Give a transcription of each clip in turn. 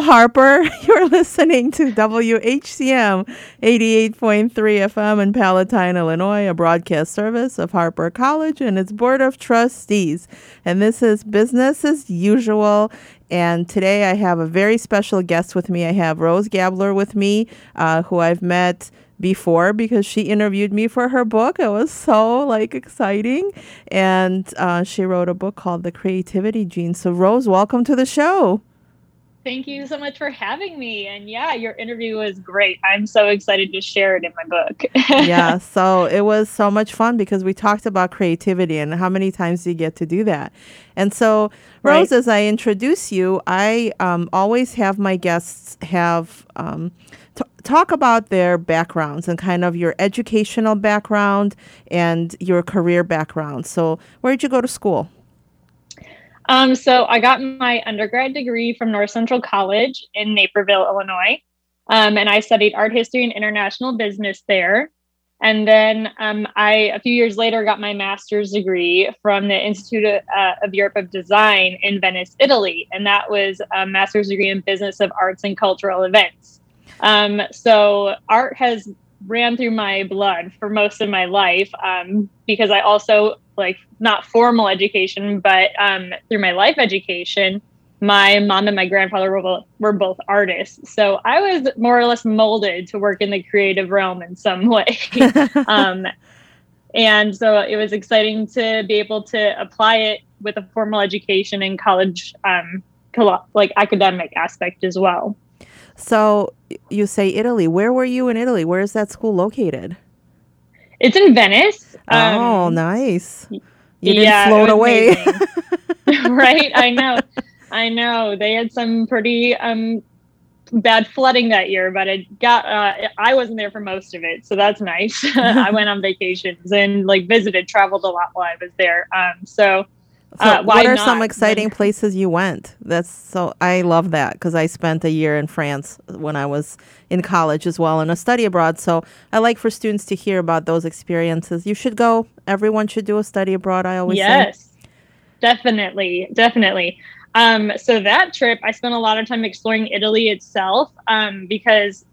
Harper. You're listening to WHCM 88.3 FM in Palatine, Illinois, a broadcast service of Harper College and its Board of Trustees. And this is Business as Usual. And today I have a very special guest with me. I have Rose Gabler with me, uh, who I've met before because she interviewed me for her book. It was so like exciting, and uh, she wrote a book called The Creativity Gene. So Rose, welcome to the show. Thank you so much for having me. And yeah, your interview was great. I'm so excited to share it in my book. yeah, so it was so much fun because we talked about creativity and how many times do you get to do that. And so, Rose, right. as I introduce you, I um, always have my guests have um, t- talk about their backgrounds and kind of your educational background and your career background. So, where did you go to school? Um, so I got my undergrad degree from North Central College in Naperville, Illinois. Um, and I studied art history and international business there. And then um, I, a few years later, got my master's degree from the Institute of, uh, of, Europe of Design in Venice, Italy. And that was a master's degree in business of arts and cultural events. Um, so art has ran through my blood for most of my life um, because I also like not formal education, but um, through my life education, my mom and my grandfather were both, were both artists. So I was more or less molded to work in the creative realm in some way. um, and so it was exciting to be able to apply it with a formal education and college, um, like academic aspect as well. So you say Italy. Where were you in Italy? Where is that school located? It's in Venice. Oh, um, nice. You didn't yeah, float away. right? I know. I know. They had some pretty um, bad flooding that year, but it got, uh, I wasn't there for most of it. So that's nice. I went on vacations and like visited, traveled a lot while I was there. Um, so so uh, what are not? some exciting places you went? That's so I love that because I spent a year in France when I was in college as well and a study abroad. So I like for students to hear about those experiences. You should go. Everyone should do a study abroad. I always yes, say. definitely, definitely. Um, so that trip, I spent a lot of time exploring Italy itself um, because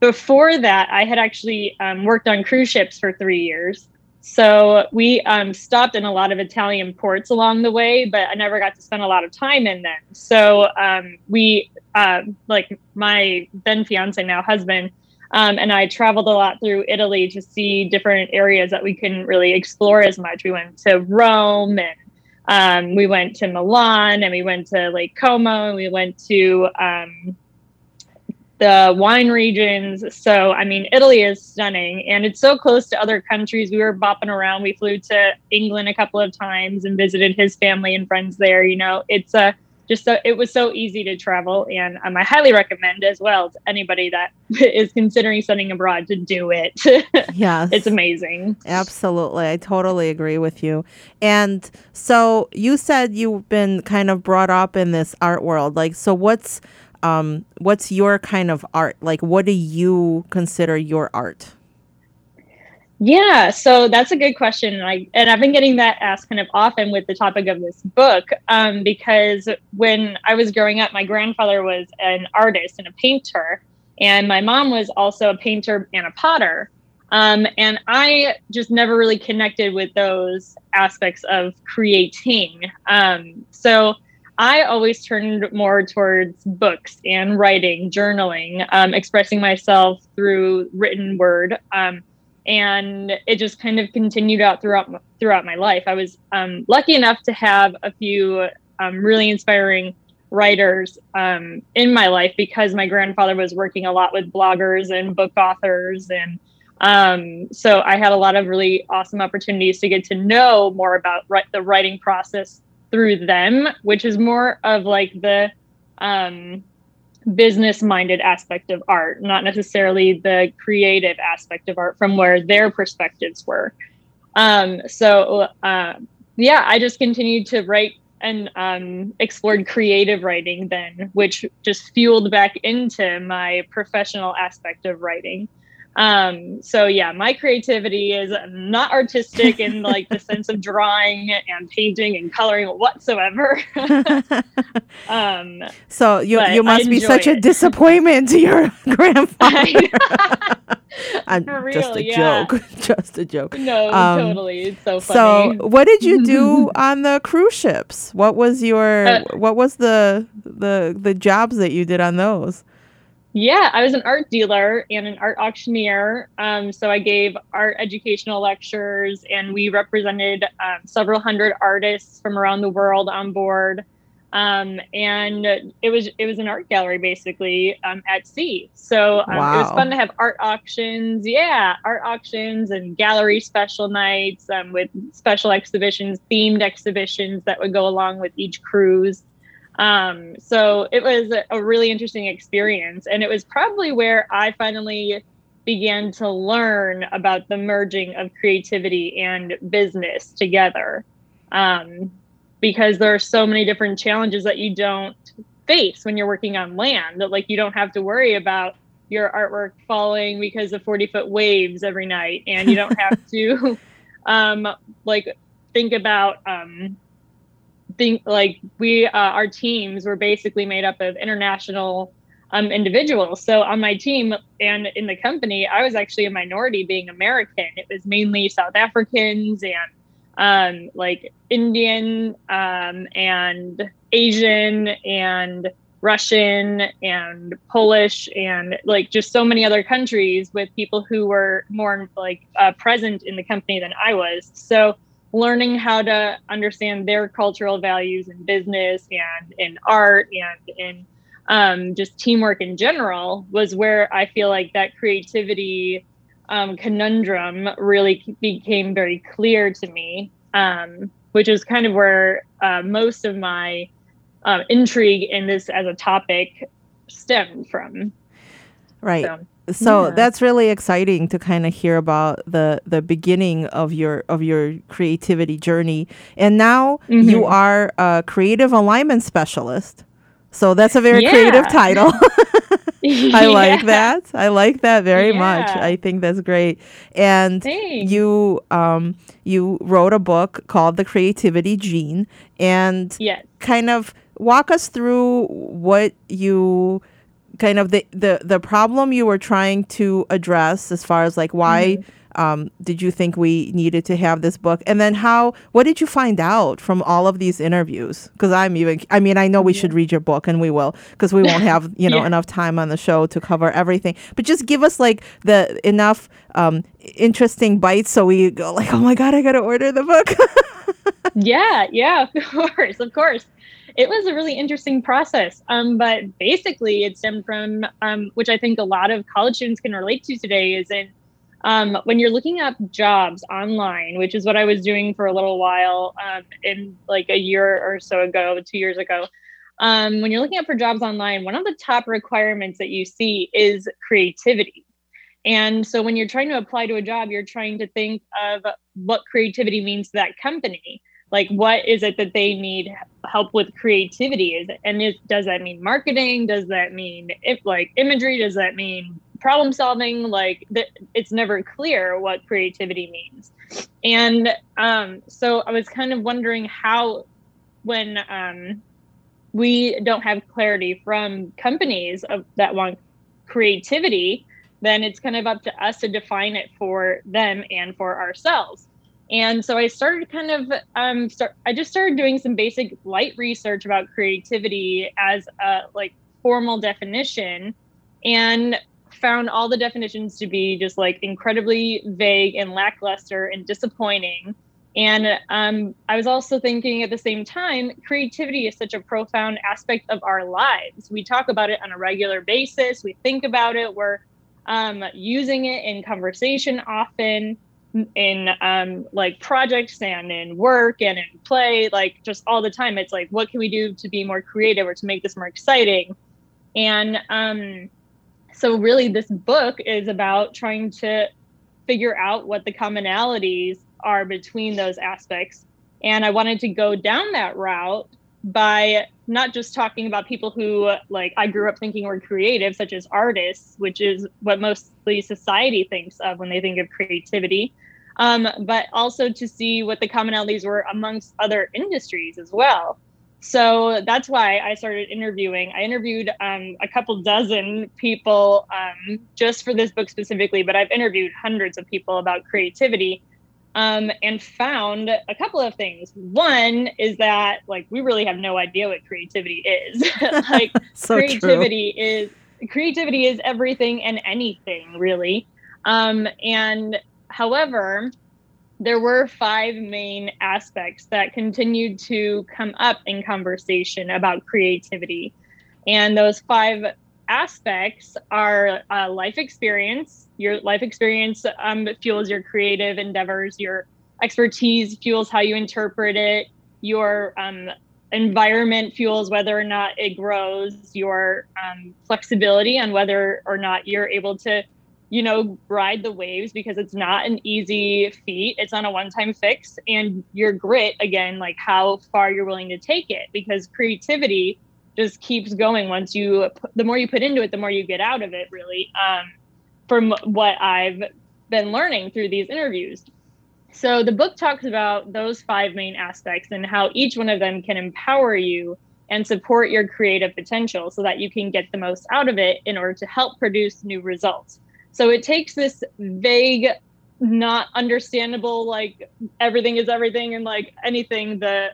before that, I had actually um, worked on cruise ships for three years. So we um, stopped in a lot of Italian ports along the way, but I never got to spend a lot of time in them. So um, we, uh, like my then fiance, now husband, um, and I traveled a lot through Italy to see different areas that we couldn't really explore as much. We went to Rome and um, we went to Milan and we went to Lake Como and we went to um, the wine regions. So, I mean, Italy is stunning and it's so close to other countries. We were bopping around. We flew to England a couple of times and visited his family and friends there. You know, it's a just so it was so easy to travel and um, i highly recommend as well to anybody that is considering studying abroad to do it yeah it's amazing absolutely i totally agree with you and so you said you've been kind of brought up in this art world like so what's um, what's your kind of art? Like, what do you consider your art? Yeah, so that's a good question, and I and I've been getting that asked kind of often with the topic of this book, um, because when I was growing up, my grandfather was an artist and a painter, and my mom was also a painter and a potter, um, and I just never really connected with those aspects of creating. Um, so I always turned more towards books and writing, journaling, um, expressing myself through written word. Um, and it just kind of continued out throughout throughout my life. I was um, lucky enough to have a few um, really inspiring writers um, in my life because my grandfather was working a lot with bloggers and book authors and um, so I had a lot of really awesome opportunities to get to know more about the writing process through them, which is more of like the um, business minded aspect of art, not necessarily the creative aspect of art from where their perspectives were. Um, so, uh, yeah, I just continued to write and um, explored creative writing then, which just fueled back into my professional aspect of writing. Um, so yeah, my creativity is not artistic in like the sense of drawing and painting and coloring whatsoever. um, so you you must be such it. a disappointment to your grandfather. I'm real, just a yeah. joke. just a joke. No, um, totally. It's so funny. So, what did you do on the cruise ships? What was your uh, what was the the the jobs that you did on those? Yeah, I was an art dealer and an art auctioneer. Um, so I gave art educational lectures, and we represented um, several hundred artists from around the world on board. Um, and it was it was an art gallery basically um, at sea. So um, wow. it was fun to have art auctions. Yeah, art auctions and gallery special nights um, with special exhibitions, themed exhibitions that would go along with each cruise. Um, so it was a really interesting experience. And it was probably where I finally began to learn about the merging of creativity and business together. Um, because there are so many different challenges that you don't face when you're working on land that like you don't have to worry about your artwork falling because of 40 foot waves every night and you don't have to um like think about um think like we uh, our teams were basically made up of international um, individuals. So on my team and in the company, I was actually a minority being American. It was mainly South Africans and um, like Indian um, and Asian and Russian and Polish and like just so many other countries with people who were more like uh, present in the company than I was. So learning how to understand their cultural values in business and in art and in um, just teamwork in general was where I feel like that creativity um, conundrum really became very clear to me, um, which is kind of where uh, most of my uh, intrigue in this as a topic stemmed from. Right. So so yeah. that's really exciting to kind of hear about the the beginning of your of your creativity journey and now mm-hmm. you are a creative alignment specialist so that's a very yeah. creative title i like that i like that very much i think that's great and Thanks. you um you wrote a book called the creativity gene and yes. kind of walk us through what you kind of the, the the problem you were trying to address as far as like why mm-hmm. um, did you think we needed to have this book and then how what did you find out from all of these interviews because i'm even i mean i know we yeah. should read your book and we will because we won't have you know yeah. enough time on the show to cover everything but just give us like the enough um, interesting bites so we go like oh my god i gotta order the book yeah yeah of course of course it was a really interesting process. Um, but basically, it stemmed from, um, which I think a lot of college students can relate to today, is in um, when you're looking up jobs online, which is what I was doing for a little while um, in like a year or so ago, two years ago. Um, when you're looking up for jobs online, one of the top requirements that you see is creativity. And so when you're trying to apply to a job, you're trying to think of what creativity means to that company like what is it that they need help with creativity? Is it, and is, does that mean marketing? Does that mean if like imagery? Does that mean problem solving? Like it's never clear what creativity means. And um, so i was kind of wondering how when um, we don't have clarity from companies of, that want creativity then it's kind of up to us to define it for them and for ourselves and so I started kind of, um, start, I just started doing some basic light research about creativity as a like formal definition and found all the definitions to be just like incredibly vague and lackluster and disappointing. And um, I was also thinking at the same time, creativity is such a profound aspect of our lives. We talk about it on a regular basis, we think about it, we're um, using it in conversation often in um, like projects and in work and in play, like just all the time. It's like, what can we do to be more creative or to make this more exciting? And um, so, really, this book is about trying to figure out what the commonalities are between those aspects. And I wanted to go down that route by not just talking about people who like I grew up thinking were creative, such as artists, which is what mostly society thinks of when they think of creativity, um, but also to see what the commonalities were amongst other industries as well. So that's why I started interviewing. I interviewed um, a couple dozen people um, just for this book specifically, but I've interviewed hundreds of people about creativity um, and found a couple of things. One is that like we really have no idea what creativity is. like so creativity true. is creativity is everything and anything really. Um, and however, there were five main aspects that continued to come up in conversation about creativity. And those five aspects are uh, life experience. Your life experience um, fuels your creative endeavors. Your expertise fuels how you interpret it. Your um, environment fuels whether or not it grows. Your um, flexibility on whether or not you're able to you know, ride the waves because it's not an easy feat. It's not a one time fix. And your grit, again, like how far you're willing to take it because creativity just keeps going once you, the more you put into it, the more you get out of it, really, um, from what I've been learning through these interviews. So the book talks about those five main aspects and how each one of them can empower you and support your creative potential so that you can get the most out of it in order to help produce new results. So it takes this vague, not understandable, like everything is everything and like anything, the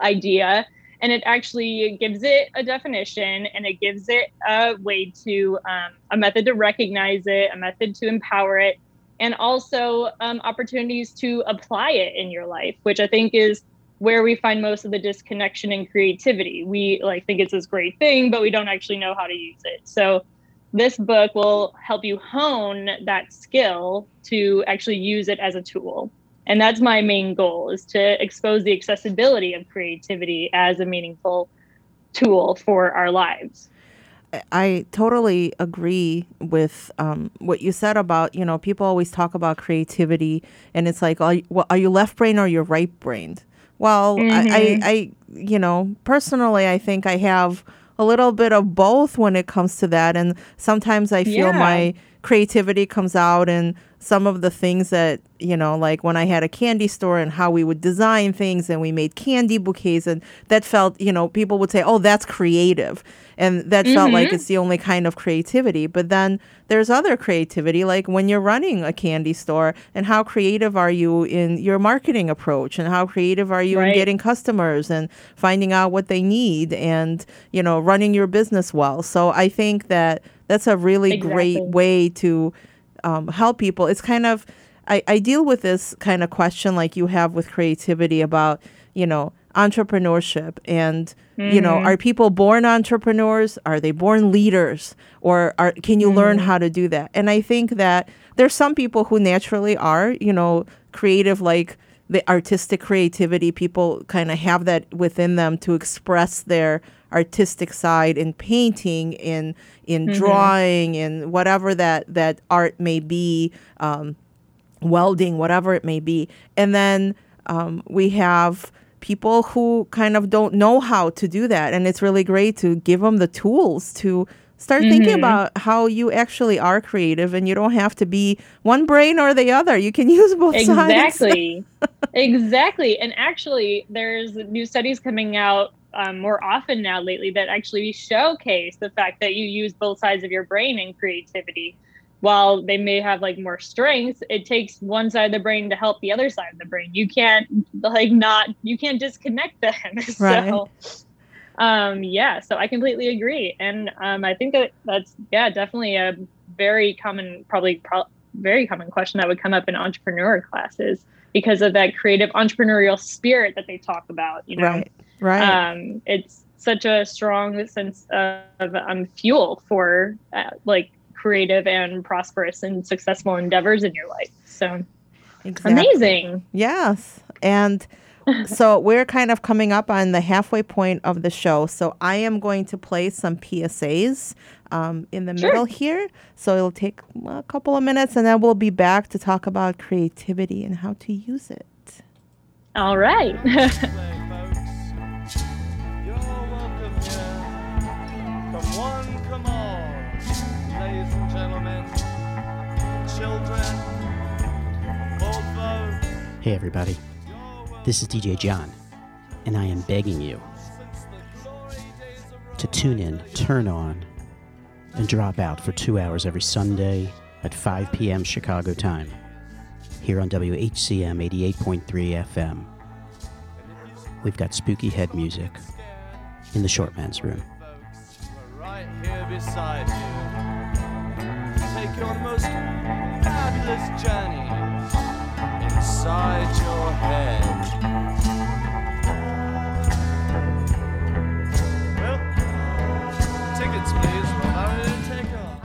idea, and it actually gives it a definition and it gives it a way to, um, a method to recognize it, a method to empower it, and also um, opportunities to apply it in your life, which I think is where we find most of the disconnection and creativity. We like think it's this great thing, but we don't actually know how to use it. So this book will help you hone that skill to actually use it as a tool and that's my main goal is to expose the accessibility of creativity as a meaningful tool for our lives I totally agree with um, what you said about you know people always talk about creativity and it's like are you, well, are you left brain or you're right brained? Well, mm-hmm. I, I, I you know personally I think I have a little bit of both when it comes to that. And sometimes I feel yeah. my creativity comes out in some of the things that, you know, like when I had a candy store and how we would design things and we made candy bouquets. And that felt, you know, people would say, oh, that's creative and that mm-hmm. felt like mm-hmm. it's the only kind of creativity but then there's other creativity like when you're running a candy store and how creative are you in your marketing approach and how creative are you right. in getting customers and finding out what they need and you know running your business well so i think that that's a really exactly. great way to um, help people it's kind of I, I deal with this kind of question like you have with creativity about you know entrepreneurship and mm-hmm. you know mm-hmm. are people born entrepreneurs are they born leaders or are can you mm-hmm. learn how to do that and i think that there's some people who naturally are you know creative like the artistic creativity people kind of have that within them to express their artistic side in painting in in mm-hmm. drawing in whatever that that art may be um, welding whatever it may be and then um, we have people who kind of don't know how to do that. And it's really great to give them the tools to start mm-hmm. thinking about how you actually are creative and you don't have to be one brain or the other. You can use both exactly. sides. exactly. Exactly. And actually, there's new studies coming out um, more often now lately that actually showcase the fact that you use both sides of your brain in creativity while they may have like more strengths, it takes one side of the brain to help the other side of the brain. You can't like not you can't disconnect them. Right. so um yeah, so I completely agree. And um I think that that's yeah, definitely a very common probably pro- very common question that would come up in entrepreneur classes because of that creative entrepreneurial spirit that they talk about, you know. Right. Right. Um it's such a strong sense of um, fuel for uh, like creative and prosperous and successful endeavors in your life. So exactly. amazing. Yes. And so we're kind of coming up on the halfway point of the show. So I am going to play some PSAs um, in the sure. middle here. So it'll take a couple of minutes and then we'll be back to talk about creativity and how to use it. All right. Welcome all, ladies and gentlemen, children, old folks. Hey everybody, this is DJ John, and I am begging you to tune in, turn on, and drop out for two hours every Sunday at 5 p.m. Chicago time here on WHCM 88.3 FM. We've got spooky head music in the short man's room. Right here beside you. Take you on the most fabulous journey inside your head. Well, tickets, please.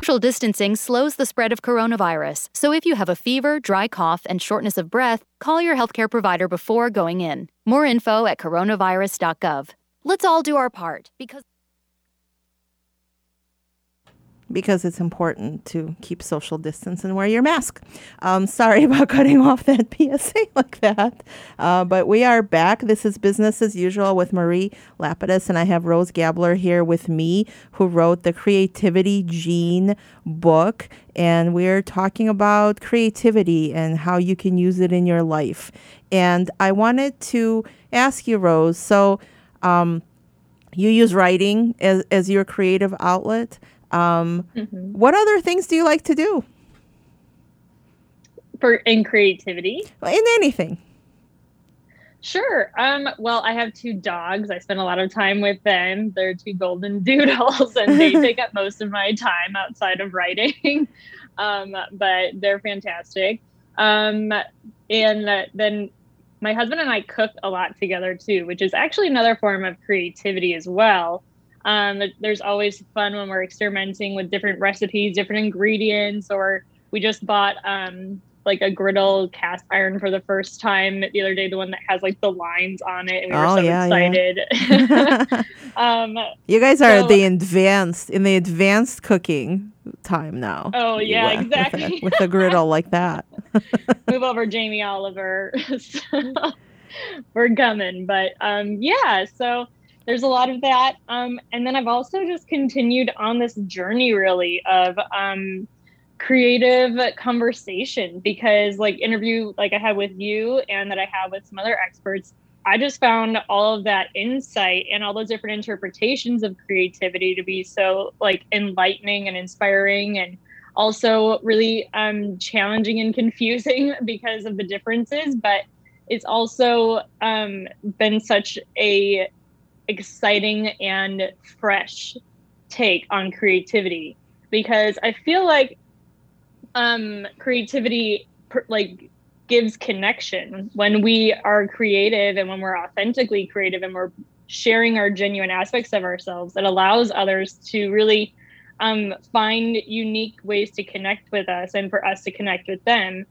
Social distancing slows the spread of coronavirus, so if you have a fever, dry cough, and shortness of breath, call your healthcare provider before going in. More info at coronavirus.gov. Let's all do our part because because it's important to keep social distance and wear your mask. Um, sorry about cutting off that PSA like that. Uh, but we are back. This is Business as Usual with Marie Lapidus, and I have Rose Gabler here with me, who wrote the Creativity Gene book. And we're talking about creativity and how you can use it in your life. And I wanted to ask you, Rose, so um, you use writing as, as your creative outlet. Um, What other things do you like to do? For in creativity. In anything. Sure. Um, well, I have two dogs. I spend a lot of time with them. They're two golden doodles, and they take up most of my time outside of writing. um, but they're fantastic. Um, and uh, then my husband and I cook a lot together too, which is actually another form of creativity as well. Um, there's always fun when we're experimenting with different recipes, different ingredients, or we just bought um, like a griddle cast iron for the first time the other day, the one that has like the lines on it, and we were Oh, so yeah, yeah. excited. um, You guys are So- the advanced in the advanced cooking time now. oh yeah, with a- exactly. with a griddle like that. Move over, Jamie Oliver. So, we're coming, but um, yeah. So there's a lot of that, um, and then I've also just continued on this journey, really, of um, creative conversation because, like, interview like I had with you, and that I have with some other experts. I just found all of that insight and all those different interpretations of creativity to be so like enlightening and inspiring and also really um, challenging and confusing because of the differences but it's also um, been such a exciting and fresh take on creativity. Because i feel like um, creativity per- like gives connection. When we are creative and when we're authentically creative and we're sharing our genuine aspects of ourselves it allows others to really um, find unique ways to connect with us and for us to connect with them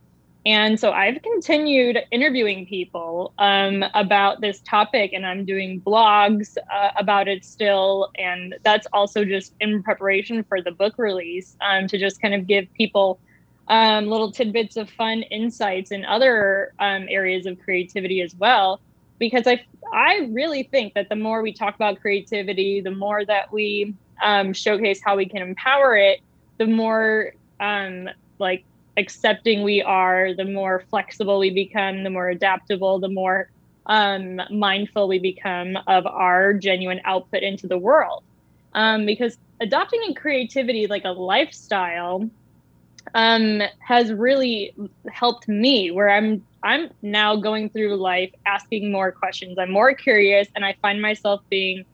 and so I've continued interviewing people um, about this topic, and I'm doing blogs uh, about it still. And that's also just in preparation for the book release um, to just kind of give people um, little tidbits of fun insights in other um, areas of creativity as well. Because I, I really think that the more we talk about creativity, the more that we um, showcase how we can empower it, the more um, like accepting we are, the more flexible we become, the more adaptable, the more um, mindful we become of our genuine output into the world. Um, because adopting a creativity like a lifestyle um, has really helped me where I'm I'm now going through life asking more questions. I'm more curious and I find myself being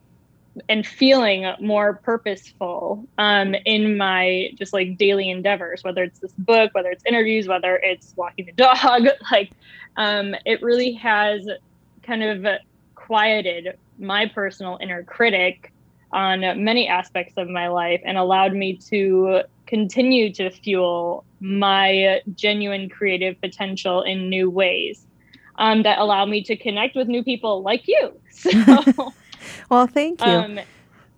and feeling more purposeful um, in my just like daily endeavors, whether it's this book, whether it's interviews, whether it's walking the dog. Like, um, it really has kind of quieted my personal inner critic on many aspects of my life and allowed me to continue to fuel my genuine creative potential in new ways um, that allow me to connect with new people like you. So, Well, thank you. um,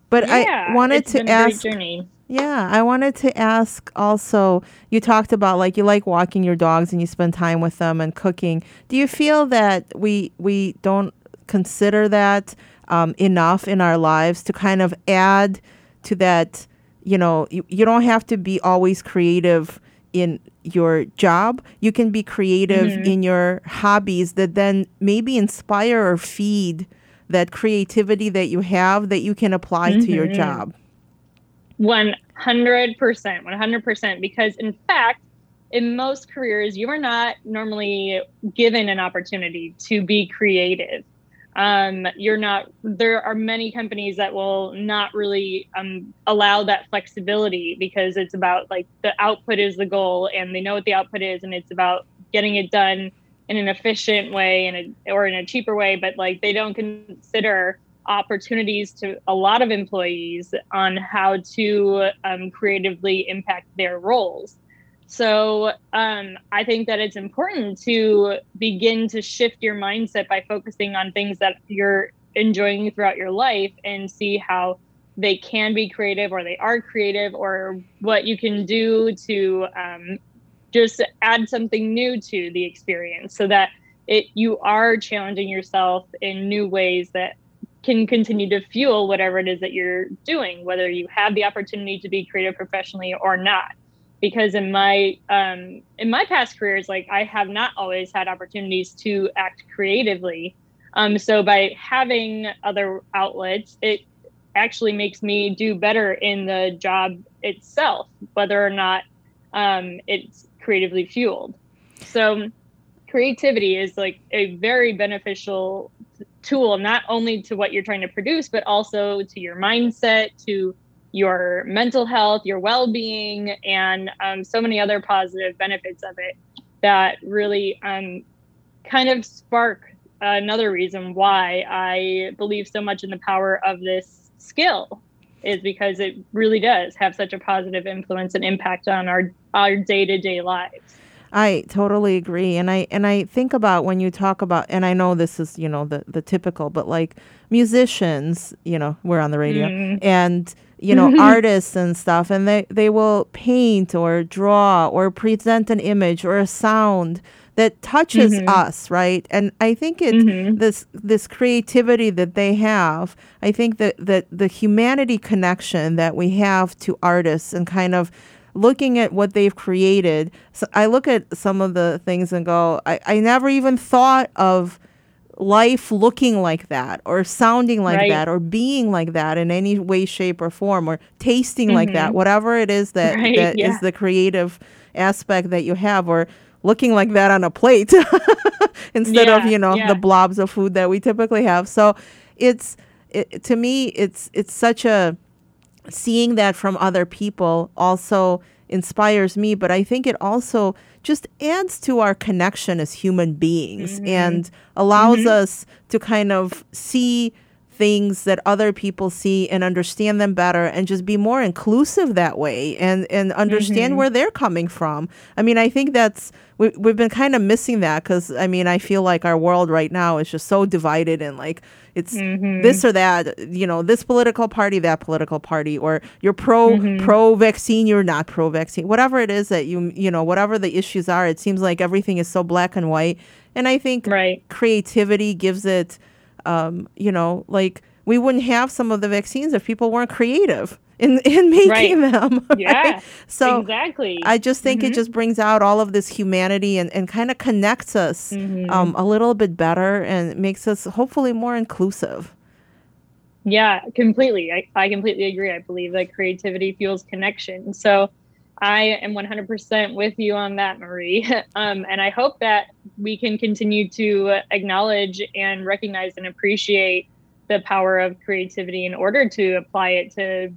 but yeah, I wanted to been a great ask. Yeah, I wanted to ask also, you talked about like you like walking your dogs and you spend time with them and cooking. Do you feel that we we don't consider that um, enough in our lives to kind of add to that you know, you, you don't have to be always creative in your job. You can be creative Mm-hmm. in your hobbies that then maybe inspire or feed that creativity that you have that you can apply to your Mhm. job. 100%, 100%. Because in fact, in most careers, you are not normally given an opportunity to be creative. Um, you're not, there are many companies that will not really um, allow that flexibility because it's about like the output is the goal and they know what the output is and it's about getting it done in an efficient way and a, or in a cheaper way, but like they don't consider opportunities to a lot of employees on how to um, creatively impact their roles. So um, I think that it's important to begin to shift your mindset by focusing on things that you're enjoying throughout your life and see how they can be creative or they are creative or what you can do to um, just add something new to the experience so that it you are challenging yourself in new ways that can continue to fuel whatever it is that you're doing whether you have the opportunity to be creative professionally or not. Because in my um, in my past careers like i have not always had opportunities to act creatively. Um, so by having other outlets it actually makes me do better in the job itself whether or not um, it's creatively fueled. So creativity is like a very beneficial tool not only to what you're trying to produce but also to your mindset to your mental health your well-being and um, so many other positive benefits of it that really um, kind of spark another reason why i believe so much in the power of this skill is because it really does have such a positive influence and impact on our our day-to-day lives I totally agree. And I and I think about when you talk about and I know this is, you know, the the typical, but like musicians, you know, we're on the radio Mhm. and you know, artists and stuff and they they will paint or draw or present an image or a sound that touches Mhm. us, right? And I think it's Mhm. this this creativity that they have. I think that that the humanity connection that we have to artists and kind of looking at what they've created. So I look at some of the things and go, I, I never even thought of life looking like that or sounding like Right. that or being like that in any way shape or form or tasting like that whatever it is that Right, that is yeah. the creative aspect that you have or looking like that on a plate instead of you know yeah. the blobs of food that we typically have. So it's it, to me it's it's such a seeing that from other people also inspires me but i think it also just adds to our connection as human beings mm-hmm. and allows mm-hmm. us to kind of see things that other people see and understand them better and just be more inclusive that way and and understand mm-hmm. where they're coming from. I mean i think that's we, we've been kind of missing that because i mean i feel like our world right now is just so divided and like it's this mm-hmm. or that you know this political party that political party or you're pro mm-hmm. pro vaccine you're not pro vaccine whatever it is that you you know whatever the issues are it seems like everything is so black and white. And i think Right. creativity gives it um, you know like we wouldn't have some of the vaccines if people weren't creative in in making Right. them right? Yeah, so exactly. I just think it just brings out all of this humanity and, and kind of connects us um, a little bit better and makes us hopefully more inclusive. Yeah, completely. I, I completely agree. I believe that creativity fuels connection. So I am 100% with you on that, Marie. Um, and I hope that we can continue to acknowledge and recognize and appreciate the power of creativity in order to apply it to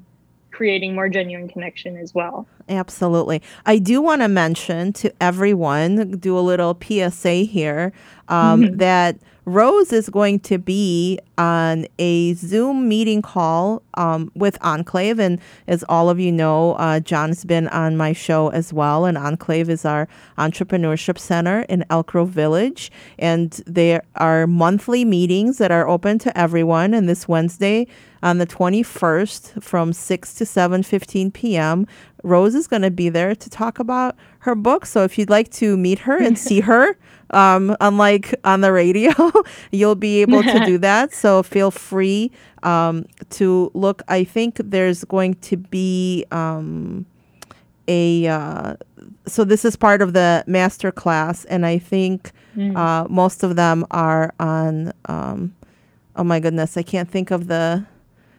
creating more genuine connection as well. Absolutely. I do want to mention to everyone, do a little PSA here, um, that Rose is going to be on a Zoom meeting call um, with Enclave. And as all of you know, uh, John's been on my show as well. And Enclave is our entrepreneurship center in Elk Grove Village. And there are monthly meetings that are open to everyone. And this Wednesday, on the 21st from 6 to 7:15 p.m. Rose is going to be there to talk about her book. So if you'd like to meet her and see her, um, unlike on the radio, you'll be able to do that. So feel free um, to look. I think there's going to be um, a. Uh, so this is part of the master class, and I think uh, most of them are on. Um, oh my goodness, I can't think of the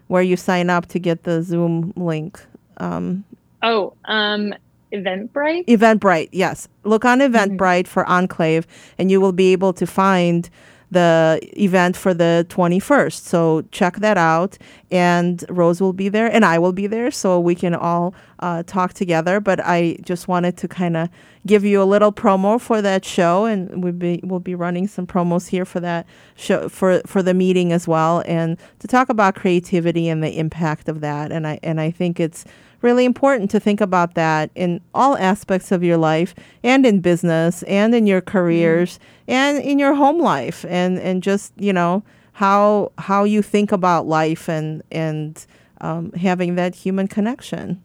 where you sign up to get the Zoom link. Um, Oh, um, Eventbrite. Eventbrite, yes. Look on Eventbrite for Enclave, and you will be able to find the event for the 21st. So check that out. And Rose will be there, and I will be there, so we can all uh, talk together. But I just wanted to kind of give you a little promo for that show, and we'll be we'll be running some promos here for that show for for the meeting as well, and to talk about creativity and the impact of that. And I and I think it's really important to think about that in all aspects of your life and in business and in your careers and in your home life and and just you know how how you think about life and and um, having that human connection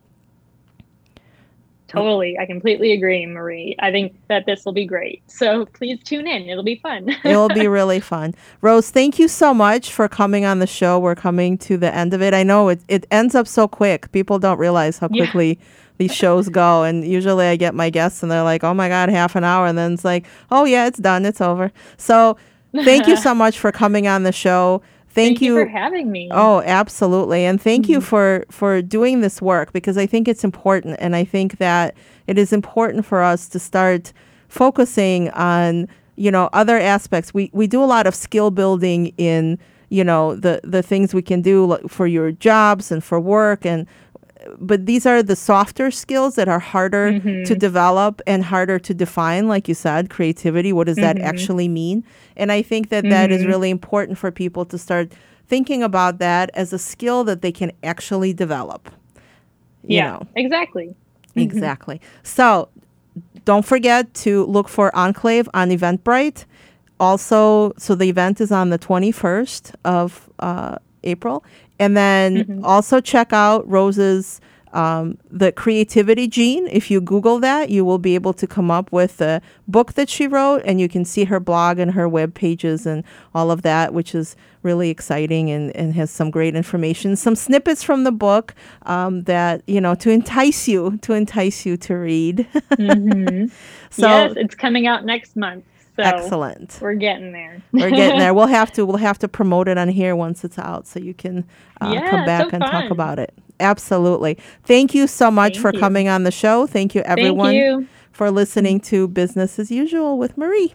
Totally. I completely agree, Marie. I think that this will be great. So please tune in. It'll be fun. it will be really fun rose thank you so much for coming on the show we're coming to the end of it i know it, it ends up so quick people don't realize how Yeah. quickly these shows go and usually i get my guests and they're like oh my god half an hour and then it's like oh yeah it's done it's over so thank you so much for coming on the show thank, Thank you for having me. Oh, absolutely. And thank Mm-hmm. you for for doing this work because I think it's important and I think that it is important for us to start focusing on, you know, other aspects. We we do a lot of skill building in, you know, the the things we can do like, for your jobs and for work and but these are the softer skills that are harder Mm-hmm. to develop and harder to define like you said creativity what does Mm-hmm. that actually mean and i think that that is really important for people to start thinking about that as a skill that they can actually develop you yeah, know exactly. Exactly. So don't forget to look for Enclave on Eventbrite. Also, so the event is on the 21st of uh, April. And then also check out Rose's um, the creativity gene. If you Google that, you will be able to come up with the book that she wrote, and you can see her blog and her web pages and all of that, which is really exciting and, and has some great information. Some snippets from the book um, that you know to entice you to entice you to read. hmm so yes, it's coming out next month. So excellent. we're getting there. We're getting there. We'll have to we'll have to promote it on here once it's out, so you can uh, Yeah, come back so and talk about it. Absolutely. Thank you so much Thank for you. coming on the show. Thank you, everyone, Thank you. for listening to Business as Usual with Marie.